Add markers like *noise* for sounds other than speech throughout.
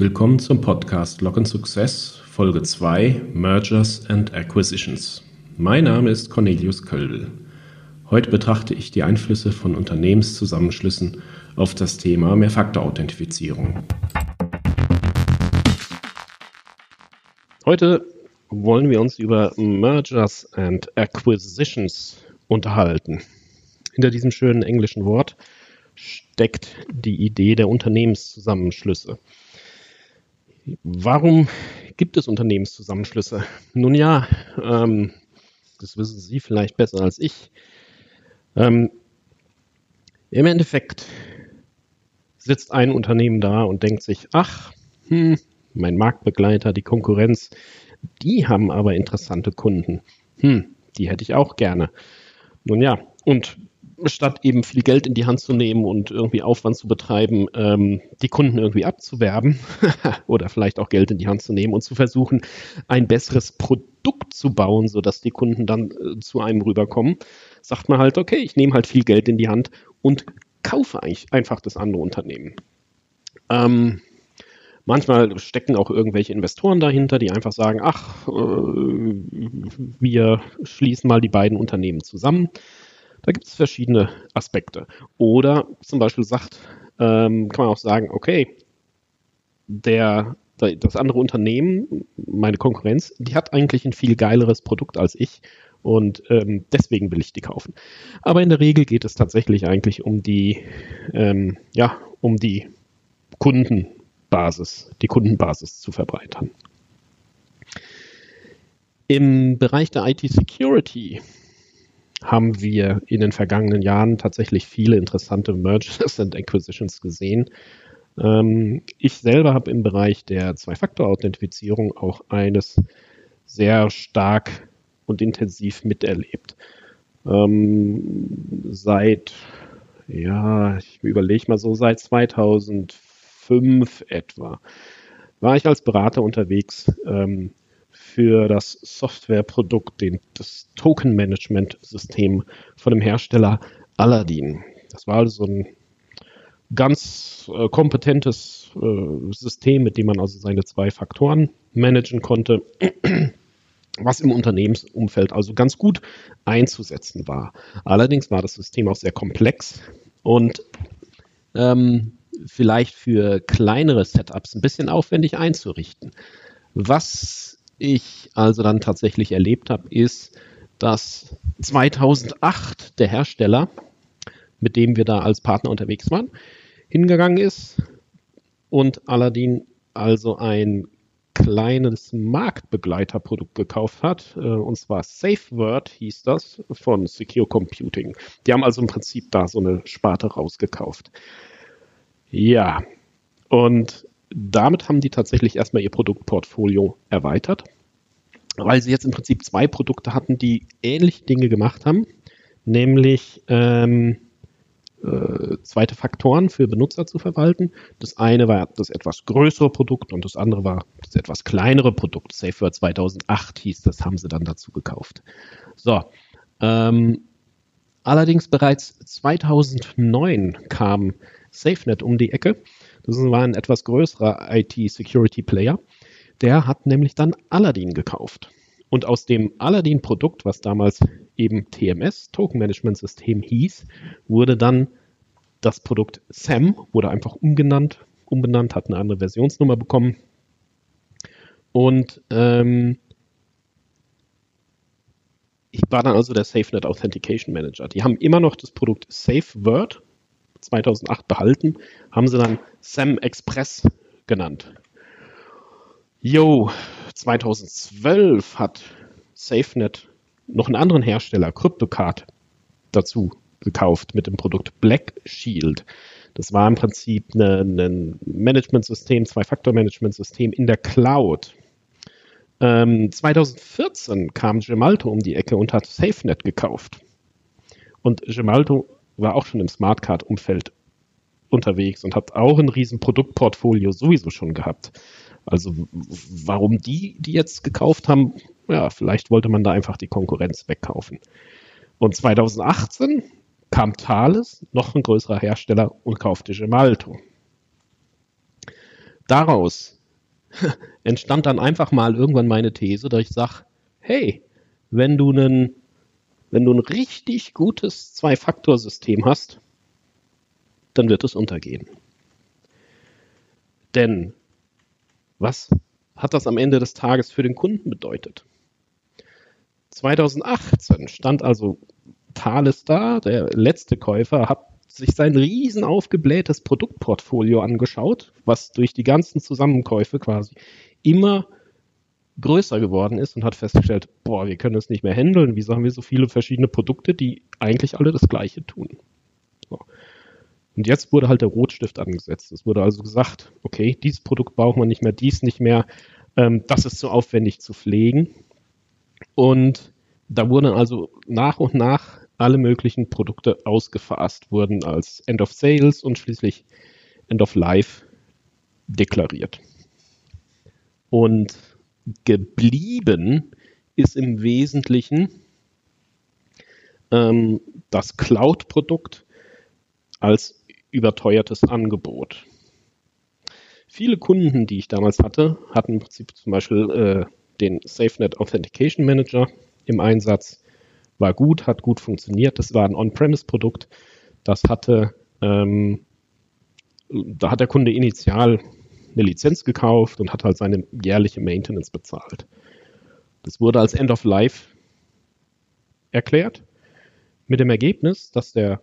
Willkommen zum Podcast Log Success, Folge 2 Mergers and Acquisitions. Mein Name ist Cornelius Kölbel. Heute betrachte ich die Einflüsse von Unternehmenszusammenschlüssen auf das Thema Mehrfaktor-Authentifizierung. Heute wollen wir uns über Mergers and Acquisitions unterhalten. Hinter diesem schönen englischen Wort steckt die Idee der Unternehmenszusammenschlüsse. Warum gibt es Unternehmenszusammenschlüsse? *laughs* Nun ja, ähm, das wissen Sie vielleicht besser als ich. Ähm, Im Endeffekt sitzt ein Unternehmen da und denkt sich, ach, hm, mein Marktbegleiter, die Konkurrenz, die haben aber interessante Kunden. Hm, die hätte ich auch gerne. Nun ja, und statt eben viel Geld in die Hand zu nehmen und irgendwie Aufwand zu betreiben, ähm, die Kunden irgendwie abzuwerben *laughs* oder vielleicht auch Geld in die Hand zu nehmen und zu versuchen, ein besseres Produkt zu bauen, sodass die Kunden dann äh, zu einem rüberkommen, sagt man halt, okay, ich nehme halt viel Geld in die Hand und kaufe eigentlich einfach das andere Unternehmen. Ähm, Manchmal stecken auch irgendwelche Investoren dahinter, die einfach sagen, ach, äh, wir schließen mal die beiden Unternehmen zusammen. Da gibt es verschiedene Aspekte. Oder zum Beispiel sagt, ähm, kann man auch sagen, okay, der, das andere Unternehmen, meine Konkurrenz, die hat eigentlich ein viel geileres Produkt als ich und ähm, deswegen will ich die kaufen. Aber in der Regel geht es tatsächlich eigentlich um die, ähm, ja, um die Kundenbasis, die Kundenbasis zu verbreitern. Im Bereich der IT-Security haben wir in den vergangenen Jahren tatsächlich viele interessante Mergers and Acquisitions gesehen. Ähm, ich selber habe im Bereich der Zwei-Faktor-Authentifizierung auch eines sehr stark und intensiv miterlebt. Ähm, seit, ja, ich überlege mal so, seit 2005 etwa war ich als Berater unterwegs ähm, für das Softwareprodukt, das Token-Management-System von dem Hersteller Aladdin. Das war also ein ganz äh, kompetentes äh, System, mit dem man also seine zwei Faktoren managen konnte, *clears throat* was im Unternehmensumfeld also ganz gut einzusetzen war. Allerdings war das System auch sehr komplex und ähm, vielleicht für kleinere Setups ein bisschen aufwendig einzurichten. Was ich also dann tatsächlich erlebt habe, ist, dass 2008 der Hersteller, mit dem wir da als Partner unterwegs waren, hingegangen ist und Aladdin also ein kleines Marktbegleiterprodukt gekauft hat, äh, und zwar SafeWord hieß das von Secure Computing. Die haben also im Prinzip da so eine Sparte rausgekauft. Ja, und damit haben die tatsächlich erstmal ihr Produktportfolio erweitert, weil sie jetzt im Prinzip zwei Produkte hatten, die ähnliche Dinge gemacht haben, nämlich ähm, äh, zweite Faktoren für Benutzer zu verwalten. Das eine war das etwas größere Produkt und das andere war das etwas kleinere Produkt. SafeWord 2008 hieß das, haben sie dann dazu gekauft. So, ähm, allerdings bereits 2009 kam SafeNet um die Ecke das war ein etwas größerer IT-Security-Player. Der hat nämlich dann Aladdin gekauft. Und aus dem Aladdin-Produkt, was damals eben TMS, Token Management System hieß, wurde dann das Produkt SAM, wurde einfach umgenannt, umbenannt, hat eine andere Versionsnummer bekommen. Und ähm, ich war dann also der SafeNet Authentication Manager. Die haben immer noch das Produkt SafeWord 2008 behalten, haben sie dann Sam Express genannt. Yo, 2012 hat SafeNet noch einen anderen Hersteller, CryptoCard, dazu gekauft mit dem Produkt Black Shield. Das war im Prinzip ein Management-System, Zwei-Faktor-Management-System in der Cloud. Ähm, 2014 kam Gemalto um die Ecke und hat SafeNet gekauft. Und Gemalto war auch schon im Smartcard-Umfeld unterwegs und hat auch ein riesen Produktportfolio sowieso schon gehabt. Also warum die die jetzt gekauft haben, ja, vielleicht wollte man da einfach die Konkurrenz wegkaufen. Und 2018 kam Thales, noch ein größerer Hersteller, und kaufte Gemalto. daraus *laughs* entstand dann einfach mal irgendwann meine These, dass ich sage, hey, wenn du einen wenn du ein richtig gutes Zwei-Faktor-System hast, dann wird es untergehen. Denn was hat das am Ende des Tages für den Kunden bedeutet? 2018 stand also Thales da, der letzte Käufer, hat sich sein riesen aufgeblähtes Produktportfolio angeschaut, was durch die ganzen Zusammenkäufe quasi immer größer geworden ist und hat festgestellt, boah, wir können es nicht mehr handeln. Wieso haben wir so viele verschiedene Produkte, die eigentlich alle das Gleiche tun? So. Und jetzt wurde halt der Rotstift angesetzt. Es wurde also gesagt, okay, dieses Produkt braucht man nicht mehr, dies nicht mehr, ähm, das ist zu aufwendig zu pflegen. Und da wurden also nach und nach alle möglichen Produkte ausgefasst, wurden als End of Sales und schließlich End of Life deklariert. Und geblieben ist im Wesentlichen ähm, das Cloud-Produkt als überteuertes Angebot. Viele Kunden, die ich damals hatte, hatten im Prinzip zum Beispiel äh, den SafeNet Authentication Manager im Einsatz. War gut, hat gut funktioniert. Das war ein On-Premise-Produkt. Das hatte, ähm, da hat der Kunde initial eine Lizenz gekauft und hat halt seine jährliche Maintenance bezahlt. Das wurde als End of Life erklärt, mit dem Ergebnis, dass der,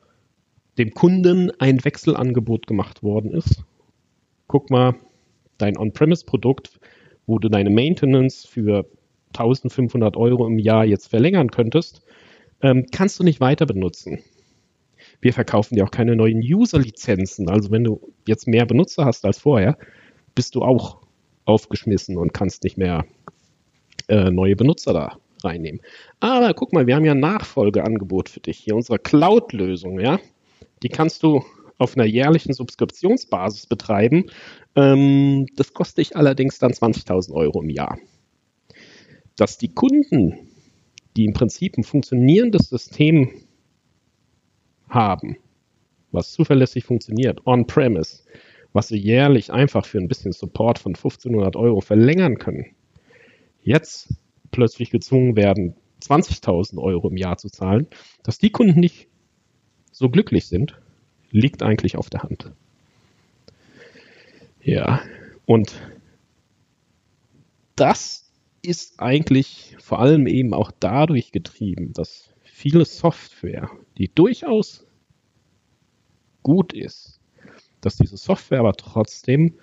dem Kunden ein Wechselangebot gemacht worden ist. Guck mal, dein On-Premise-Produkt, wo du deine Maintenance für 1500 Euro im Jahr jetzt verlängern könntest, ähm, kannst du nicht weiter benutzen. Wir verkaufen dir auch keine neuen User-Lizenzen. Also wenn du jetzt mehr Benutzer hast als vorher, bist du auch aufgeschmissen und kannst nicht mehr äh, neue Benutzer da reinnehmen. Aber guck mal, wir haben ja ein Nachfolgeangebot für dich hier, unsere Cloud-Lösung, ja. Die kannst du auf einer jährlichen Subskriptionsbasis betreiben. Ähm, das kostet dich allerdings dann 20.000 Euro im Jahr. Dass die Kunden, die im Prinzip ein funktionierendes System haben, was zuverlässig funktioniert, on-premise, was sie jährlich einfach für ein bisschen Support von 1500 Euro verlängern können, jetzt plötzlich gezwungen werden, 20.000 Euro im Jahr zu zahlen, dass die Kunden nicht so glücklich sind, liegt eigentlich auf der Hand. Ja, und das ist eigentlich vor allem eben auch dadurch getrieben, dass viele Software, die durchaus gut ist, dass diese Software aber trotzdem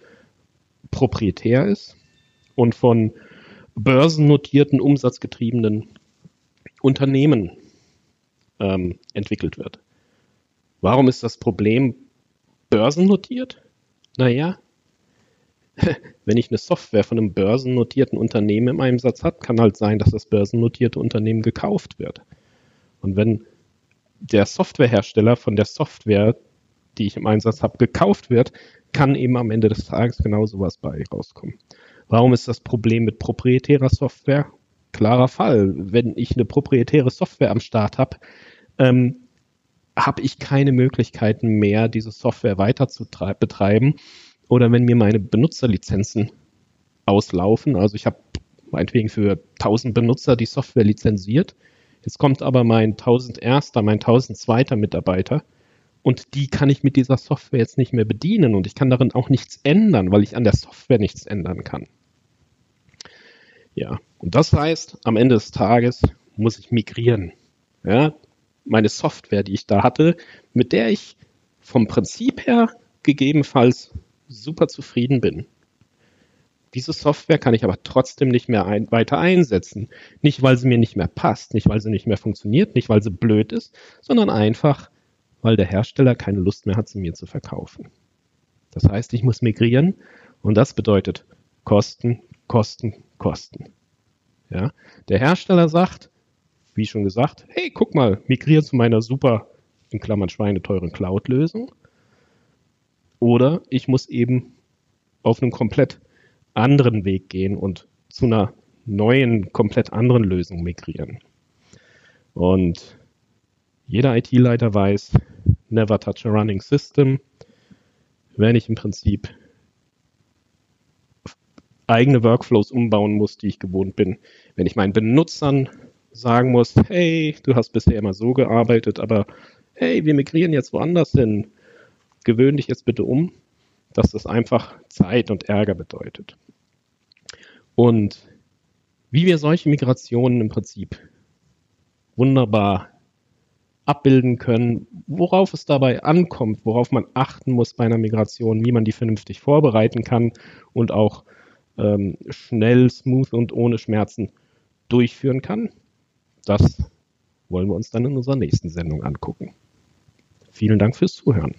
proprietär ist und von börsennotierten, umsatzgetriebenen Unternehmen ähm, entwickelt wird. Warum ist das Problem börsennotiert? Naja, *laughs* wenn ich eine Software von einem börsennotierten Unternehmen im Einsatz habe, kann halt sein, dass das börsennotierte Unternehmen gekauft wird. Und wenn der Softwarehersteller von der Software die ich im Einsatz habe, gekauft wird, kann eben am Ende des Tages genau sowas bei rauskommen. Warum ist das Problem mit proprietärer Software? Klarer Fall. Wenn ich eine proprietäre Software am Start habe, ähm, habe ich keine Möglichkeiten mehr, diese Software weiter zu betreiben. Oder wenn mir meine Benutzerlizenzen auslaufen, also ich habe meinetwegen für 1000 Benutzer die Software lizenziert, jetzt kommt aber mein 1001. mein 1002. Mitarbeiter und die kann ich mit dieser Software jetzt nicht mehr bedienen und ich kann darin auch nichts ändern, weil ich an der Software nichts ändern kann. Ja, und das heißt, am Ende des Tages muss ich migrieren. Ja, meine Software, die ich da hatte, mit der ich vom Prinzip her gegebenenfalls super zufrieden bin. Diese Software kann ich aber trotzdem nicht mehr ein, weiter einsetzen. Nicht, weil sie mir nicht mehr passt, nicht, weil sie nicht mehr funktioniert, nicht, weil sie blöd ist, sondern einfach, weil der Hersteller keine Lust mehr hat, sie mir zu verkaufen. Das heißt, ich muss migrieren und das bedeutet Kosten, Kosten, Kosten. Ja, der Hersteller sagt, wie schon gesagt, hey, guck mal, migriere zu meiner super, in Klammern schweineteuren Cloud-Lösung. Oder ich muss eben auf einem komplett anderen Weg gehen und zu einer neuen, komplett anderen Lösung migrieren. Und jeder IT-Leiter weiß, never touch a running system. Wenn ich im Prinzip eigene Workflows umbauen muss, die ich gewohnt bin. Wenn ich meinen Benutzern sagen muss, hey, du hast bisher immer so gearbeitet, aber hey, wir migrieren jetzt woanders hin, gewöhn dich jetzt bitte um, dass das einfach Zeit und Ärger bedeutet. Und wie wir solche Migrationen im Prinzip wunderbar abbilden können, worauf es dabei ankommt, worauf man achten muss bei einer Migration, wie man die vernünftig vorbereiten kann und auch ähm, schnell, smooth und ohne Schmerzen durchführen kann. Das wollen wir uns dann in unserer nächsten Sendung angucken. Vielen Dank fürs Zuhören.